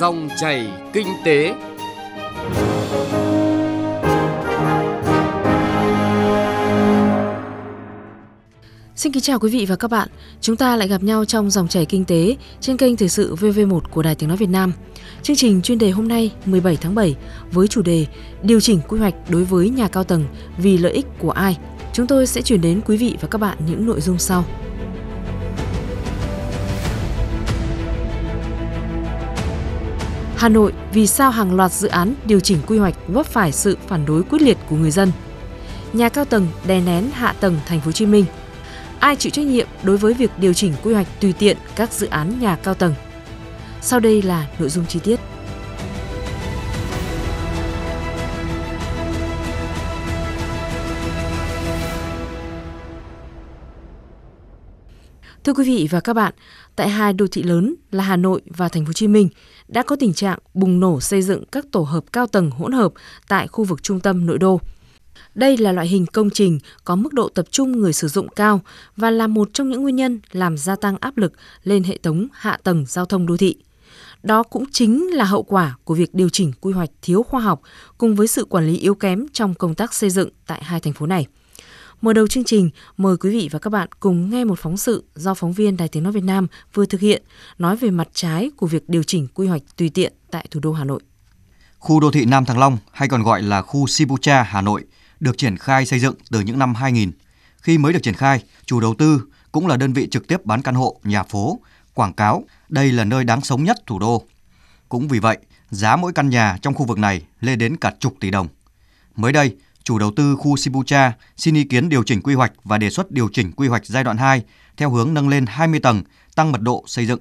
Dòng chảy kinh tế. Xin kính chào quý vị và các bạn. Chúng ta lại gặp nhau trong dòng chảy kinh tế trên kênh Thời sự VV1 của Đài Tiếng nói Việt Nam. Chương trình chuyên đề hôm nay 17 tháng 7 với chủ đề Điều chỉnh quy hoạch đối với nhà cao tầng vì lợi ích của ai. Chúng tôi sẽ chuyển đến quý vị và các bạn những nội dung sau. Hà Nội vì sao hàng loạt dự án điều chỉnh quy hoạch vấp phải sự phản đối quyết liệt của người dân. Nhà cao tầng đè nén hạ tầng thành phố Hồ Chí Minh. Ai chịu trách nhiệm đối với việc điều chỉnh quy hoạch tùy tiện các dự án nhà cao tầng? Sau đây là nội dung chi tiết. Thưa quý vị và các bạn, tại hai đô thị lớn là Hà Nội và Thành phố Hồ Chí Minh đã có tình trạng bùng nổ xây dựng các tổ hợp cao tầng hỗn hợp tại khu vực trung tâm nội đô. Đây là loại hình công trình có mức độ tập trung người sử dụng cao và là một trong những nguyên nhân làm gia tăng áp lực lên hệ thống hạ tầng giao thông đô thị. Đó cũng chính là hậu quả của việc điều chỉnh quy hoạch thiếu khoa học cùng với sự quản lý yếu kém trong công tác xây dựng tại hai thành phố này. Mở đầu chương trình, mời quý vị và các bạn cùng nghe một phóng sự do phóng viên Đài Tiếng Nói Việt Nam vừa thực hiện nói về mặt trái của việc điều chỉnh quy hoạch tùy tiện tại thủ đô Hà Nội. Khu đô thị Nam Thăng Long hay còn gọi là khu Sibucha Hà Nội được triển khai xây dựng từ những năm 2000. Khi mới được triển khai, chủ đầu tư cũng là đơn vị trực tiếp bán căn hộ, nhà phố, quảng cáo đây là nơi đáng sống nhất thủ đô. Cũng vì vậy, giá mỗi căn nhà trong khu vực này lên đến cả chục tỷ đồng. Mới đây, chủ đầu tư khu Sibucha xin ý kiến điều chỉnh quy hoạch và đề xuất điều chỉnh quy hoạch giai đoạn 2 theo hướng nâng lên 20 tầng, tăng mật độ xây dựng.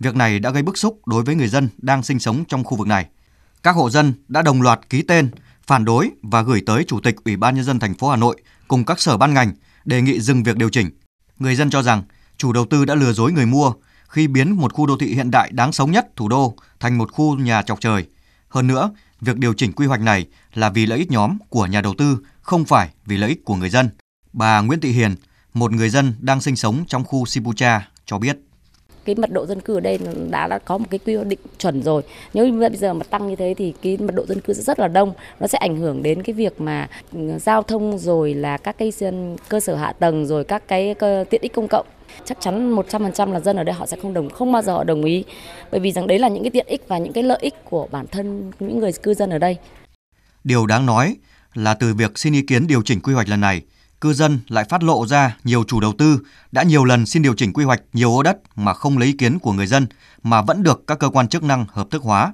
Việc này đã gây bức xúc đối với người dân đang sinh sống trong khu vực này. Các hộ dân đã đồng loạt ký tên phản đối và gửi tới Chủ tịch Ủy ban nhân dân thành phố Hà Nội cùng các sở ban ngành đề nghị dừng việc điều chỉnh. Người dân cho rằng chủ đầu tư đã lừa dối người mua khi biến một khu đô thị hiện đại đáng sống nhất thủ đô thành một khu nhà chọc trời. Hơn nữa, việc điều chỉnh quy hoạch này là vì lợi ích nhóm của nhà đầu tư, không phải vì lợi ích của người dân. Bà Nguyễn Thị Hiền, một người dân đang sinh sống trong khu Sipucha cho biết. Cái mật độ dân cư ở đây đã, đã có một cái quy định chuẩn rồi. Nếu bây giờ mà tăng như thế thì cái mật độ dân cư rất là đông. Nó sẽ ảnh hưởng đến cái việc mà ừ, giao thông rồi là các cái cơ sở hạ tầng rồi các cái tiện ích công cộng chắc chắn 100% là dân ở đây họ sẽ không đồng không bao giờ họ đồng ý bởi vì rằng đấy là những cái tiện ích và những cái lợi ích của bản thân những người cư dân ở đây. Điều đáng nói là từ việc xin ý kiến điều chỉnh quy hoạch lần này, cư dân lại phát lộ ra nhiều chủ đầu tư đã nhiều lần xin điều chỉnh quy hoạch nhiều ô đất mà không lấy ý kiến của người dân mà vẫn được các cơ quan chức năng hợp thức hóa.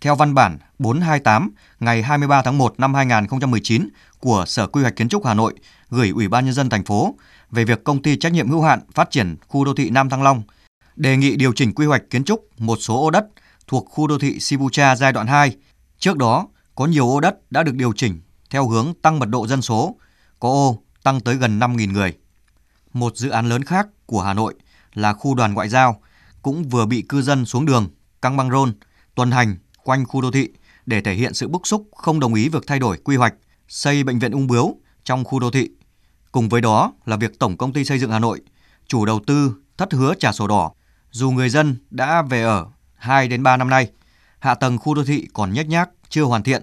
Theo văn bản 428 ngày 23 tháng 1 năm 2019 của Sở Quy hoạch Kiến trúc Hà Nội gửi Ủy ban nhân dân thành phố về việc công ty trách nhiệm hữu hạn phát triển khu đô thị Nam Thăng Long đề nghị điều chỉnh quy hoạch kiến trúc một số ô đất thuộc khu đô thị Sibucha giai đoạn 2. Trước đó, có nhiều ô đất đã được điều chỉnh theo hướng tăng mật độ dân số, có ô tăng tới gần 5.000 người. Một dự án lớn khác của Hà Nội là khu đoàn ngoại giao cũng vừa bị cư dân xuống đường, căng băng rôn, tuần hành quanh khu đô thị để thể hiện sự bức xúc không đồng ý việc thay đổi quy hoạch, xây bệnh viện ung bướu trong khu đô thị. Cùng với đó là việc Tổng công ty xây dựng Hà Nội chủ đầu tư thất hứa trả sổ đỏ dù người dân đã về ở 2 đến 3 năm nay, hạ tầng khu đô thị còn nhếch nhác, chưa hoàn thiện.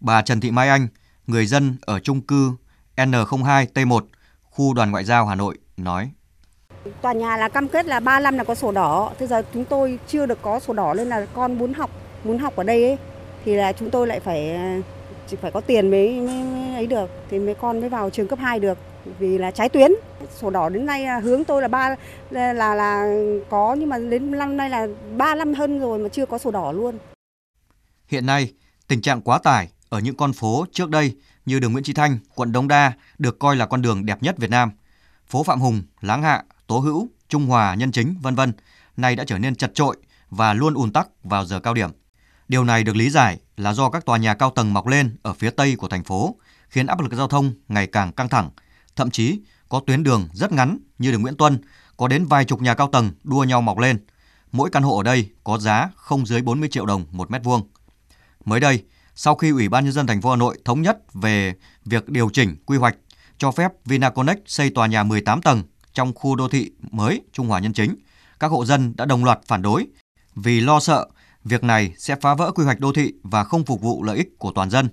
Bà Trần Thị Mai Anh, người dân ở chung cư N02 T1, khu đoàn ngoại giao Hà Nội nói. Tòa nhà là cam kết là 3 năm là có sổ đỏ, thế giờ chúng tôi chưa được có sổ đỏ nên là con muốn học, muốn học ở đây ấy, thì là chúng tôi lại phải chỉ phải có tiền mới, mới, mới ấy được thì mới con mới vào trường cấp 2 được vì là trái tuyến sổ đỏ đến nay à, hướng tôi là ba là, là là có nhưng mà đến năm nay là ba năm hơn rồi mà chưa có sổ đỏ luôn. Hiện nay, tình trạng quá tải ở những con phố trước đây như đường Nguyễn Chí Thanh, quận Đống Đa được coi là con đường đẹp nhất Việt Nam. Phố Phạm Hùng, Láng Hạ, Tố Hữu, Trung Hòa, Nhân Chính, vân vân, nay đã trở nên chật trội và luôn ùn tắc vào giờ cao điểm. Điều này được lý giải là do các tòa nhà cao tầng mọc lên ở phía tây của thành phố, khiến áp lực giao thông ngày càng căng thẳng. Thậm chí có tuyến đường rất ngắn như đường Nguyễn Tuân, có đến vài chục nhà cao tầng đua nhau mọc lên. Mỗi căn hộ ở đây có giá không dưới 40 triệu đồng một mét vuông. Mới đây, sau khi Ủy ban nhân dân thành phố Hà Nội thống nhất về việc điều chỉnh quy hoạch cho phép Vinaconex xây tòa nhà 18 tầng trong khu đô thị mới Trung Hòa Nhân Chính, các hộ dân đã đồng loạt phản đối vì lo sợ Việc này sẽ phá vỡ quy hoạch đô thị và không phục vụ lợi ích của toàn dân.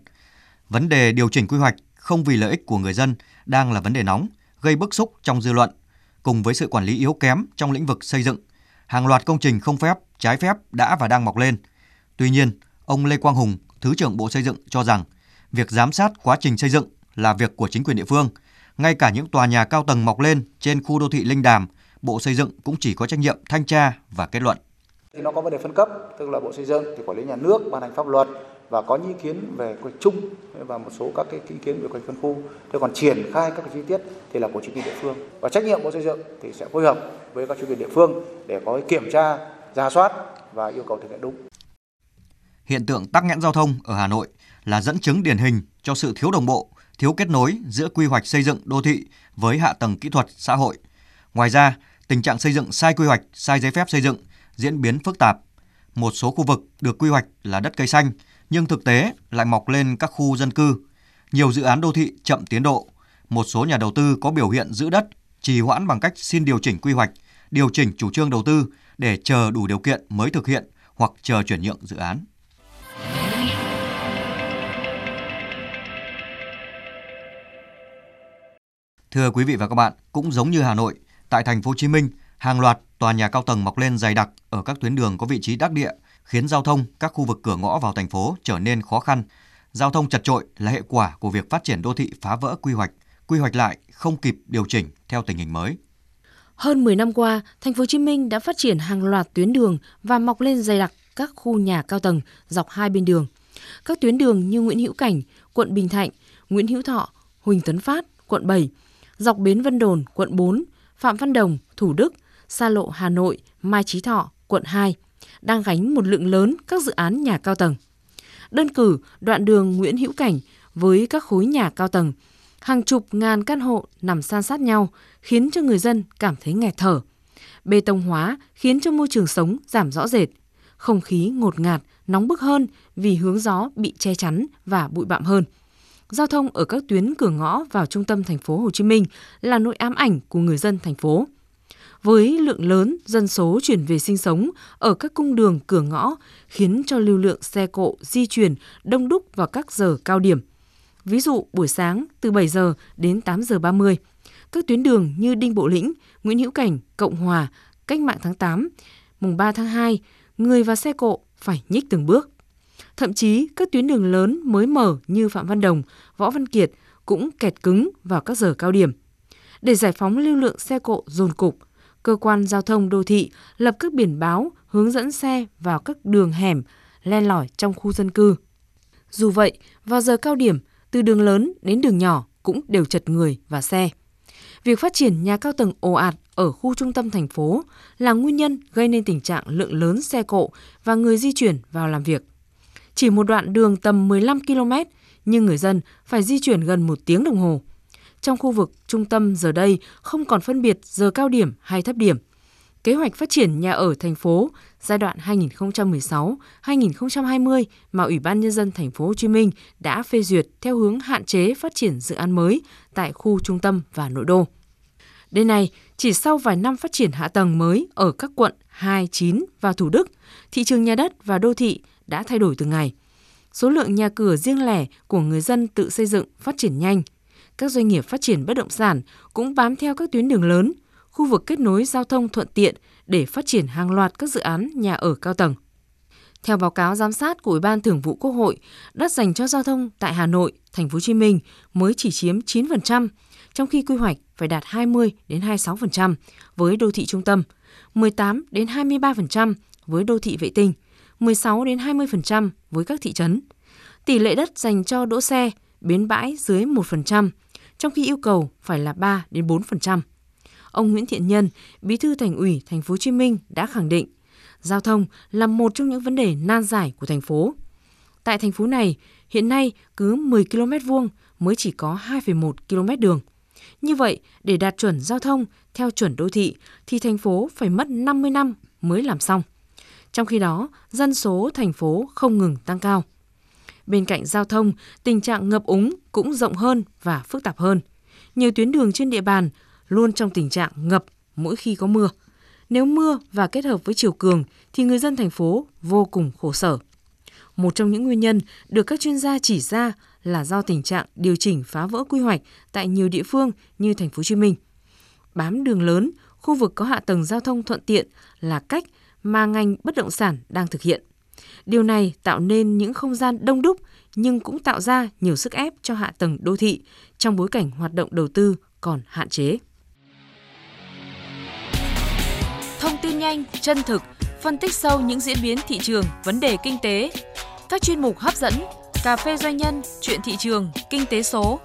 Vấn đề điều chỉnh quy hoạch không vì lợi ích của người dân đang là vấn đề nóng, gây bức xúc trong dư luận, cùng với sự quản lý yếu kém trong lĩnh vực xây dựng. Hàng loạt công trình không phép, trái phép đã và đang mọc lên. Tuy nhiên, ông Lê Quang Hùng, Thứ trưởng Bộ Xây dựng cho rằng việc giám sát quá trình xây dựng là việc của chính quyền địa phương. Ngay cả những tòa nhà cao tầng mọc lên trên khu đô thị Linh Đàm, Bộ Xây dựng cũng chỉ có trách nhiệm thanh tra và kết luận. Thì nó có vấn đề phân cấp, tức là Bộ Xây dựng thì quản lý nhà nước ban hành pháp luật và có những ý kiến về quy chung và một số các cái ý kiến về quy phân khu. Thế còn triển khai các cái chi tiết thì là của chính quyền địa phương. Và trách nhiệm Bộ Xây dựng thì sẽ phối hợp với các chính quyền địa phương để có kiểm tra, ra soát và yêu cầu thực hiện đúng. Hiện tượng tắc nghẽn giao thông ở Hà Nội là dẫn chứng điển hình cho sự thiếu đồng bộ, thiếu kết nối giữa quy hoạch xây dựng đô thị với hạ tầng kỹ thuật xã hội. Ngoài ra, tình trạng xây dựng sai quy hoạch, sai giấy phép xây dựng diễn biến phức tạp. Một số khu vực được quy hoạch là đất cây xanh, nhưng thực tế lại mọc lên các khu dân cư. Nhiều dự án đô thị chậm tiến độ. Một số nhà đầu tư có biểu hiện giữ đất, trì hoãn bằng cách xin điều chỉnh quy hoạch, điều chỉnh chủ trương đầu tư để chờ đủ điều kiện mới thực hiện hoặc chờ chuyển nhượng dự án. Thưa quý vị và các bạn, cũng giống như Hà Nội, tại thành phố Hồ Chí Minh, hàng loạt tòa nhà cao tầng mọc lên dày đặc ở các tuyến đường có vị trí đắc địa, khiến giao thông các khu vực cửa ngõ vào thành phố trở nên khó khăn. Giao thông chật trội là hệ quả của việc phát triển đô thị phá vỡ quy hoạch, quy hoạch lại không kịp điều chỉnh theo tình hình mới. Hơn 10 năm qua, thành phố Hồ Chí Minh đã phát triển hàng loạt tuyến đường và mọc lên dày đặc các khu nhà cao tầng dọc hai bên đường. Các tuyến đường như Nguyễn Hữu Cảnh, quận Bình Thạnh, Nguyễn Hữu Thọ, Huỳnh Tấn Phát, quận 7, dọc bến Vân Đồn, quận 4, Phạm Văn Đồng, Thủ Đức, xa lộ Hà Nội, Mai Chí Thọ, quận 2, đang gánh một lượng lớn các dự án nhà cao tầng. Đơn cử đoạn đường Nguyễn Hữu Cảnh với các khối nhà cao tầng, hàng chục ngàn căn hộ nằm san sát nhau khiến cho người dân cảm thấy nghẹt thở. Bê tông hóa khiến cho môi trường sống giảm rõ rệt. Không khí ngột ngạt, nóng bức hơn vì hướng gió bị che chắn và bụi bặm hơn. Giao thông ở các tuyến cửa ngõ vào trung tâm thành phố Hồ Chí Minh là nỗi ám ảnh của người dân thành phố với lượng lớn dân số chuyển về sinh sống ở các cung đường cửa ngõ khiến cho lưu lượng xe cộ di chuyển đông đúc vào các giờ cao điểm. Ví dụ buổi sáng từ 7 giờ đến 8 giờ 30, các tuyến đường như Đinh Bộ Lĩnh, Nguyễn Hữu Cảnh, Cộng Hòa, Cách mạng tháng 8, mùng 3 tháng 2, người và xe cộ phải nhích từng bước. Thậm chí các tuyến đường lớn mới mở như Phạm Văn Đồng, Võ Văn Kiệt cũng kẹt cứng vào các giờ cao điểm. Để giải phóng lưu lượng xe cộ dồn cục, cơ quan giao thông đô thị lập các biển báo hướng dẫn xe vào các đường hẻm, len lỏi trong khu dân cư. Dù vậy, vào giờ cao điểm, từ đường lớn đến đường nhỏ cũng đều chật người và xe. Việc phát triển nhà cao tầng ồ ạt ở khu trung tâm thành phố là nguyên nhân gây nên tình trạng lượng lớn xe cộ và người di chuyển vào làm việc. Chỉ một đoạn đường tầm 15 km, nhưng người dân phải di chuyển gần một tiếng đồng hồ trong khu vực trung tâm giờ đây không còn phân biệt giờ cao điểm hay thấp điểm. Kế hoạch phát triển nhà ở thành phố giai đoạn 2016-2020 mà Ủy ban nhân dân thành phố Hồ Chí Minh đã phê duyệt theo hướng hạn chế phát triển dự án mới tại khu trung tâm và nội đô. Đến nay, chỉ sau vài năm phát triển hạ tầng mới ở các quận 2, 9 và Thủ Đức, thị trường nhà đất và đô thị đã thay đổi từng ngày. Số lượng nhà cửa riêng lẻ của người dân tự xây dựng phát triển nhanh, các doanh nghiệp phát triển bất động sản cũng bám theo các tuyến đường lớn, khu vực kết nối giao thông thuận tiện để phát triển hàng loạt các dự án nhà ở cao tầng. Theo báo cáo giám sát của Ủy ban Thường vụ Quốc hội, đất dành cho giao thông tại Hà Nội, Thành phố Hồ Chí Minh mới chỉ chiếm 9%, trong khi quy hoạch phải đạt 20 đến 26% với đô thị trung tâm, 18 đến 23% với đô thị vệ tinh, 16 đến 20% với các thị trấn. Tỷ lệ đất dành cho đỗ xe, bến bãi dưới 1%, trong khi yêu cầu phải là 3 đến 4%. Ông Nguyễn Thiện Nhân, Bí thư Thành ủy Thành phố Hồ Chí Minh đã khẳng định, giao thông là một trong những vấn đề nan giải của thành phố. Tại thành phố này, hiện nay cứ 10 km vuông mới chỉ có 2,1 km đường. Như vậy, để đạt chuẩn giao thông theo chuẩn đô thị thì thành phố phải mất 50 năm mới làm xong. Trong khi đó, dân số thành phố không ngừng tăng cao. Bên cạnh giao thông, tình trạng ngập úng cũng rộng hơn và phức tạp hơn. Nhiều tuyến đường trên địa bàn luôn trong tình trạng ngập mỗi khi có mưa. Nếu mưa và kết hợp với chiều cường thì người dân thành phố vô cùng khổ sở. Một trong những nguyên nhân được các chuyên gia chỉ ra là do tình trạng điều chỉnh phá vỡ quy hoạch tại nhiều địa phương như thành phố Hồ Chí Minh. Bám đường lớn, khu vực có hạ tầng giao thông thuận tiện là cách mà ngành bất động sản đang thực hiện. Điều này tạo nên những không gian đông đúc nhưng cũng tạo ra nhiều sức ép cho hạ tầng đô thị trong bối cảnh hoạt động đầu tư còn hạn chế. Thông tin nhanh, chân thực, phân tích sâu những diễn biến thị trường, vấn đề kinh tế. Các chuyên mục hấp dẫn, cà phê doanh nhân, chuyện thị trường, kinh tế số.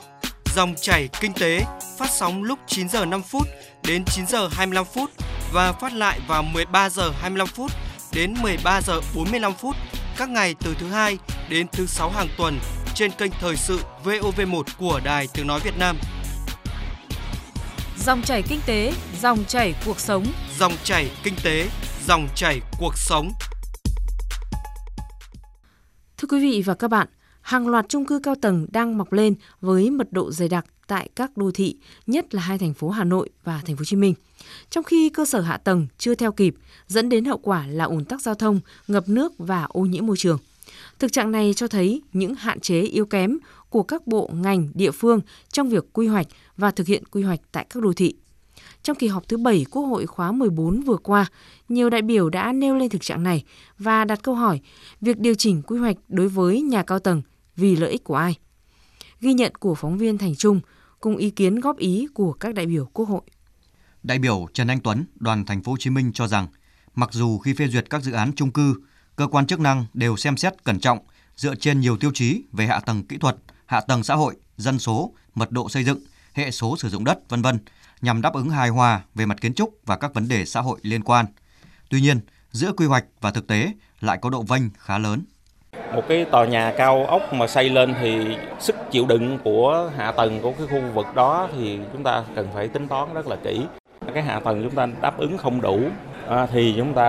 Dòng chảy kinh tế phát sóng lúc 9 giờ 5 phút đến 9 giờ 25 phút và phát lại vào 13 giờ 25 phút đến 13 giờ 45 phút các ngày từ thứ hai đến thứ sáu hàng tuần trên kênh thời sự VOV1 của Đài Tiếng nói Việt Nam. Dòng chảy kinh tế, dòng chảy cuộc sống. Dòng chảy kinh tế, dòng chảy cuộc sống. Thưa quý vị và các bạn, hàng loạt chung cư cao tầng đang mọc lên với mật độ dày đặc tại các đô thị, nhất là hai thành phố Hà Nội và thành phố Hồ Chí Minh. Trong khi cơ sở hạ tầng chưa theo kịp, dẫn đến hậu quả là ùn tắc giao thông, ngập nước và ô nhiễm môi trường. Thực trạng này cho thấy những hạn chế yếu kém của các bộ ngành địa phương trong việc quy hoạch và thực hiện quy hoạch tại các đô thị. Trong kỳ họp thứ 7 Quốc hội khóa 14 vừa qua, nhiều đại biểu đã nêu lên thực trạng này và đặt câu hỏi việc điều chỉnh quy hoạch đối với nhà cao tầng vì lợi ích của ai? Ghi nhận của phóng viên Thành Trung cùng ý kiến góp ý của các đại biểu Quốc hội. Đại biểu Trần Anh Tuấn, đoàn thành phố Hồ Chí Minh cho rằng, mặc dù khi phê duyệt các dự án chung cư, cơ quan chức năng đều xem xét cẩn trọng dựa trên nhiều tiêu chí về hạ tầng kỹ thuật, hạ tầng xã hội, dân số, mật độ xây dựng, hệ số sử dụng đất, vân vân, nhằm đáp ứng hài hòa về mặt kiến trúc và các vấn đề xã hội liên quan. Tuy nhiên, giữa quy hoạch và thực tế lại có độ vênh khá lớn. Một cái tòa nhà cao ốc mà xây lên thì sức chịu đựng của hạ tầng của cái khu vực đó thì chúng ta cần phải tính toán rất là kỹ. Cái hạ tầng chúng ta đáp ứng không đủ à, thì chúng ta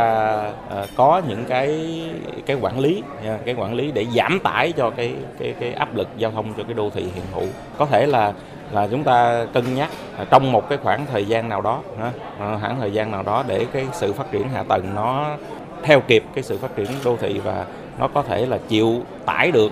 à, có những cái cái quản lý à, cái quản lý để giảm tải cho cái cái cái áp lực giao thông cho cái đô thị hiện hữu. Có thể là là chúng ta cân nhắc à, trong một cái khoảng thời gian nào đó à, khoảng thời gian nào đó để cái sự phát triển hạ tầng nó theo kịp cái sự phát triển đô thị và nó có thể là chịu tải được.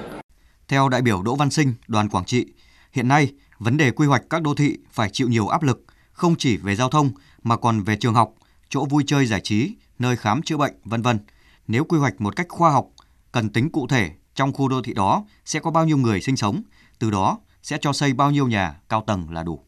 Theo đại biểu Đỗ Văn Sinh, đoàn Quảng Trị, hiện nay vấn đề quy hoạch các đô thị phải chịu nhiều áp lực, không chỉ về giao thông mà còn về trường học, chỗ vui chơi giải trí, nơi khám chữa bệnh, vân vân. Nếu quy hoạch một cách khoa học, cần tính cụ thể trong khu đô thị đó sẽ có bao nhiêu người sinh sống, từ đó sẽ cho xây bao nhiêu nhà cao tầng là đủ.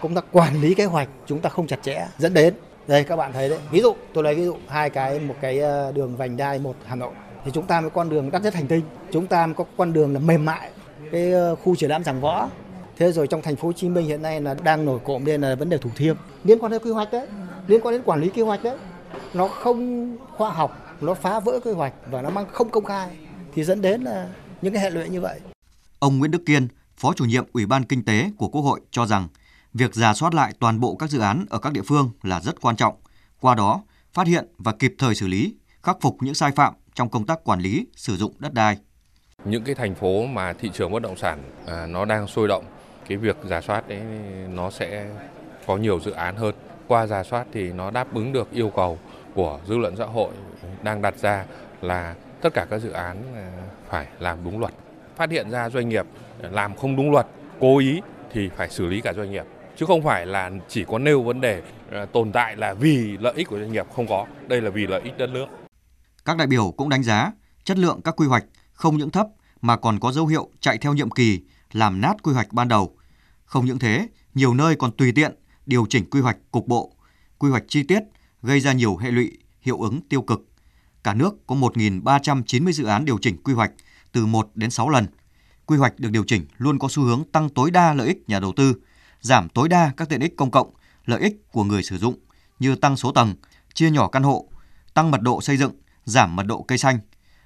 Công tác quản lý kế hoạch chúng ta không chặt chẽ dẫn đến. Đây các bạn thấy đấy. Ví dụ tôi lấy ví dụ hai cái một cái ờ, đường vành đai một Hà Nội. Thì chúng ta mới con đường đắt nhất hành tinh. Chúng ta mới có con đường là mềm mại. Cái ờ, khu triển lãm giảng võ thế rồi trong thành phố Hồ Chí Minh hiện nay là đang nổi cộm lên là vấn đề thủ thiêm liên quan đến quy hoạch đấy liên quan đến quản lý kế hoạch đấy nó không khoa học nó phá vỡ quy hoạch và nó mang không công khai thì dẫn đến là những cái hệ lụy như vậy ông Nguyễn Đức Kiên Phó chủ nhiệm Ủy ban Kinh tế của Quốc hội cho rằng việc giả soát lại toàn bộ các dự án ở các địa phương là rất quan trọng. Qua đó, phát hiện và kịp thời xử lý, khắc phục những sai phạm trong công tác quản lý sử dụng đất đai. Những cái thành phố mà thị trường bất động sản à, nó đang sôi động, cái việc giả soát đấy nó sẽ có nhiều dự án hơn. Qua giả soát thì nó đáp ứng được yêu cầu của dư luận xã hội đang đặt ra là tất cả các dự án à, phải làm đúng luật. Phát hiện ra doanh nghiệp làm không đúng luật, cố ý thì phải xử lý cả doanh nghiệp chứ không phải là chỉ có nêu vấn đề à, tồn tại là vì lợi ích của doanh nghiệp không có, đây là vì lợi ích đất nước. Các đại biểu cũng đánh giá chất lượng các quy hoạch không những thấp mà còn có dấu hiệu chạy theo nhiệm kỳ, làm nát quy hoạch ban đầu. Không những thế, nhiều nơi còn tùy tiện điều chỉnh quy hoạch cục bộ, quy hoạch chi tiết gây ra nhiều hệ lụy, hiệu ứng tiêu cực. Cả nước có 1.390 dự án điều chỉnh quy hoạch từ 1 đến 6 lần. Quy hoạch được điều chỉnh luôn có xu hướng tăng tối đa lợi ích nhà đầu tư, giảm tối đa các tiện ích công cộng, lợi ích của người sử dụng như tăng số tầng, chia nhỏ căn hộ, tăng mật độ xây dựng, giảm mật độ cây xanh.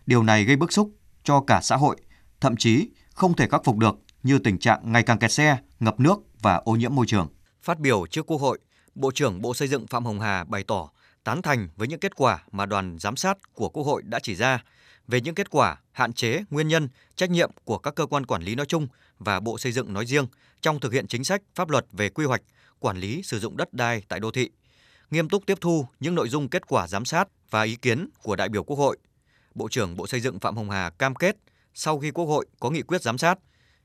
Điều này gây bức xúc cho cả xã hội, thậm chí không thể khắc phục được như tình trạng ngày càng kẹt xe, ngập nước và ô nhiễm môi trường. Phát biểu trước Quốc hội, Bộ trưởng Bộ Xây dựng Phạm Hồng Hà bày tỏ tán thành với những kết quả mà đoàn giám sát của Quốc hội đã chỉ ra về những kết quả, hạn chế, nguyên nhân, trách nhiệm của các cơ quan quản lý nói chung và Bộ Xây dựng nói riêng trong thực hiện chính sách, pháp luật về quy hoạch, quản lý sử dụng đất đai tại đô thị. nghiêm túc tiếp thu những nội dung kết quả giám sát và ý kiến của đại biểu Quốc hội. Bộ trưởng Bộ Xây dựng Phạm Hồng Hà cam kết sau khi Quốc hội có nghị quyết giám sát,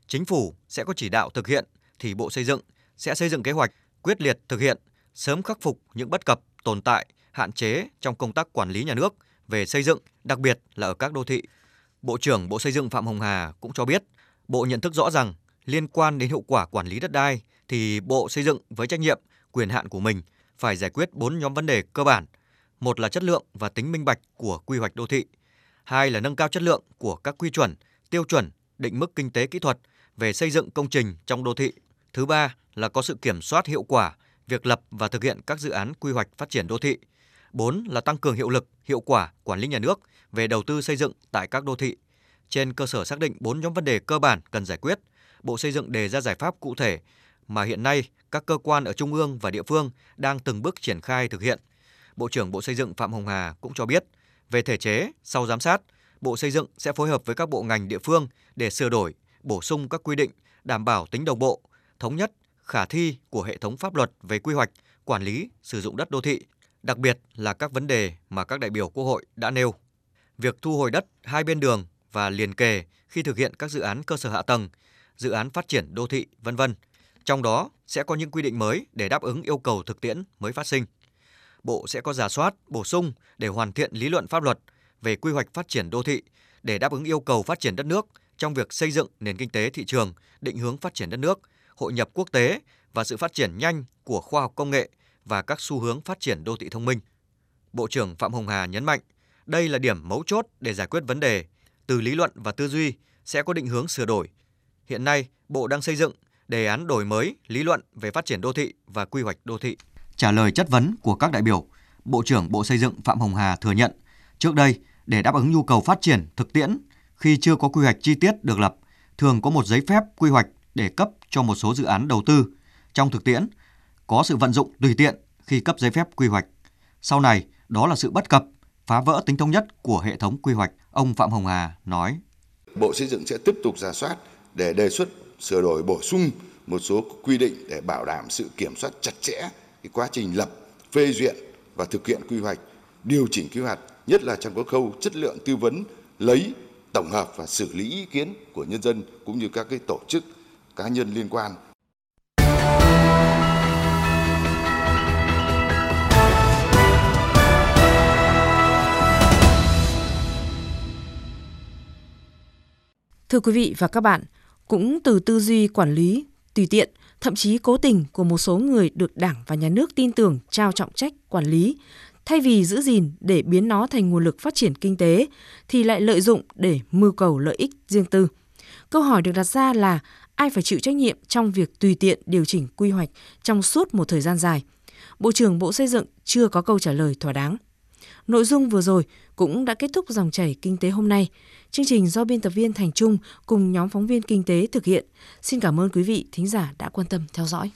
chính phủ sẽ có chỉ đạo thực hiện thì Bộ Xây dựng sẽ xây dựng kế hoạch quyết liệt thực hiện, sớm khắc phục những bất cập, tồn tại, hạn chế trong công tác quản lý nhà nước về xây dựng, đặc biệt là ở các đô thị. Bộ trưởng Bộ Xây dựng Phạm Hồng Hà cũng cho biết, Bộ nhận thức rõ rằng liên quan đến hiệu quả quản lý đất đai thì Bộ Xây dựng với trách nhiệm, quyền hạn của mình phải giải quyết bốn nhóm vấn đề cơ bản. Một là chất lượng và tính minh bạch của quy hoạch đô thị. Hai là nâng cao chất lượng của các quy chuẩn, tiêu chuẩn, định mức kinh tế kỹ thuật về xây dựng công trình trong đô thị. Thứ ba là có sự kiểm soát hiệu quả việc lập và thực hiện các dự án quy hoạch phát triển đô thị. Bốn là tăng cường hiệu lực, hiệu quả quản lý nhà nước về đầu tư xây dựng tại các đô thị. Trên cơ sở xác định bốn nhóm vấn đề cơ bản cần giải quyết, Bộ Xây dựng đề ra giải pháp cụ thể mà hiện nay các cơ quan ở trung ương và địa phương đang từng bước triển khai thực hiện. Bộ trưởng Bộ Xây dựng Phạm Hồng Hà cũng cho biết, về thể chế, sau giám sát, Bộ Xây dựng sẽ phối hợp với các bộ ngành địa phương để sửa đổi, bổ sung các quy định đảm bảo tính đồng bộ, thống nhất, khả thi của hệ thống pháp luật về quy hoạch, quản lý, sử dụng đất đô thị, đặc biệt là các vấn đề mà các đại biểu Quốc hội đã nêu. Việc thu hồi đất hai bên đường và liền kề khi thực hiện các dự án cơ sở hạ tầng, dự án phát triển đô thị, vân vân. Trong đó sẽ có những quy định mới để đáp ứng yêu cầu thực tiễn mới phát sinh. Bộ sẽ có giả soát, bổ sung để hoàn thiện lý luận pháp luật về quy hoạch phát triển đô thị để đáp ứng yêu cầu phát triển đất nước trong việc xây dựng nền kinh tế thị trường, định hướng phát triển đất nước, hội nhập quốc tế và sự phát triển nhanh của khoa học công nghệ và các xu hướng phát triển đô thị thông minh. Bộ trưởng Phạm Hồng Hà nhấn mạnh, đây là điểm mấu chốt để giải quyết vấn đề, từ lý luận và tư duy sẽ có định hướng sửa đổi. Hiện nay, Bộ đang xây dựng đề án đổi mới lý luận về phát triển đô thị và quy hoạch đô thị. Trả lời chất vấn của các đại biểu, Bộ trưởng Bộ Xây dựng Phạm Hồng Hà thừa nhận, trước đây để đáp ứng nhu cầu phát triển thực tiễn khi chưa có quy hoạch chi tiết được lập, thường có một giấy phép quy hoạch để cấp cho một số dự án đầu tư. Trong thực tiễn, có sự vận dụng tùy tiện khi cấp giấy phép quy hoạch. Sau này, đó là sự bất cập, phá vỡ tính thống nhất của hệ thống quy hoạch, ông Phạm Hồng Hà nói. Bộ Xây dựng sẽ tiếp tục giả soát để đề xuất sửa đổi bổ sung một số quy định để bảo đảm sự kiểm soát chặt chẽ cái quá trình lập, phê duyệt và thực hiện quy hoạch, điều chỉnh quy hoạch, nhất là trong các khâu chất lượng tư vấn, lấy, tổng hợp và xử lý ý kiến của nhân dân cũng như các cái tổ chức cá nhân liên quan. Thưa quý vị và các bạn, cũng từ tư duy quản lý tùy tiện, thậm chí cố tình của một số người được Đảng và Nhà nước tin tưởng trao trọng trách quản lý, thay vì giữ gìn để biến nó thành nguồn lực phát triển kinh tế, thì lại lợi dụng để mưu cầu lợi ích riêng tư. Câu hỏi được đặt ra là ai phải chịu trách nhiệm trong việc tùy tiện điều chỉnh quy hoạch trong suốt một thời gian dài? Bộ trưởng Bộ Xây dựng chưa có câu trả lời thỏa đáng. Nội dung vừa rồi cũng đã kết thúc dòng chảy kinh tế hôm nay. Chương trình do biên tập viên Thành Trung cùng nhóm phóng viên kinh tế thực hiện. Xin cảm ơn quý vị thính giả đã quan tâm theo dõi.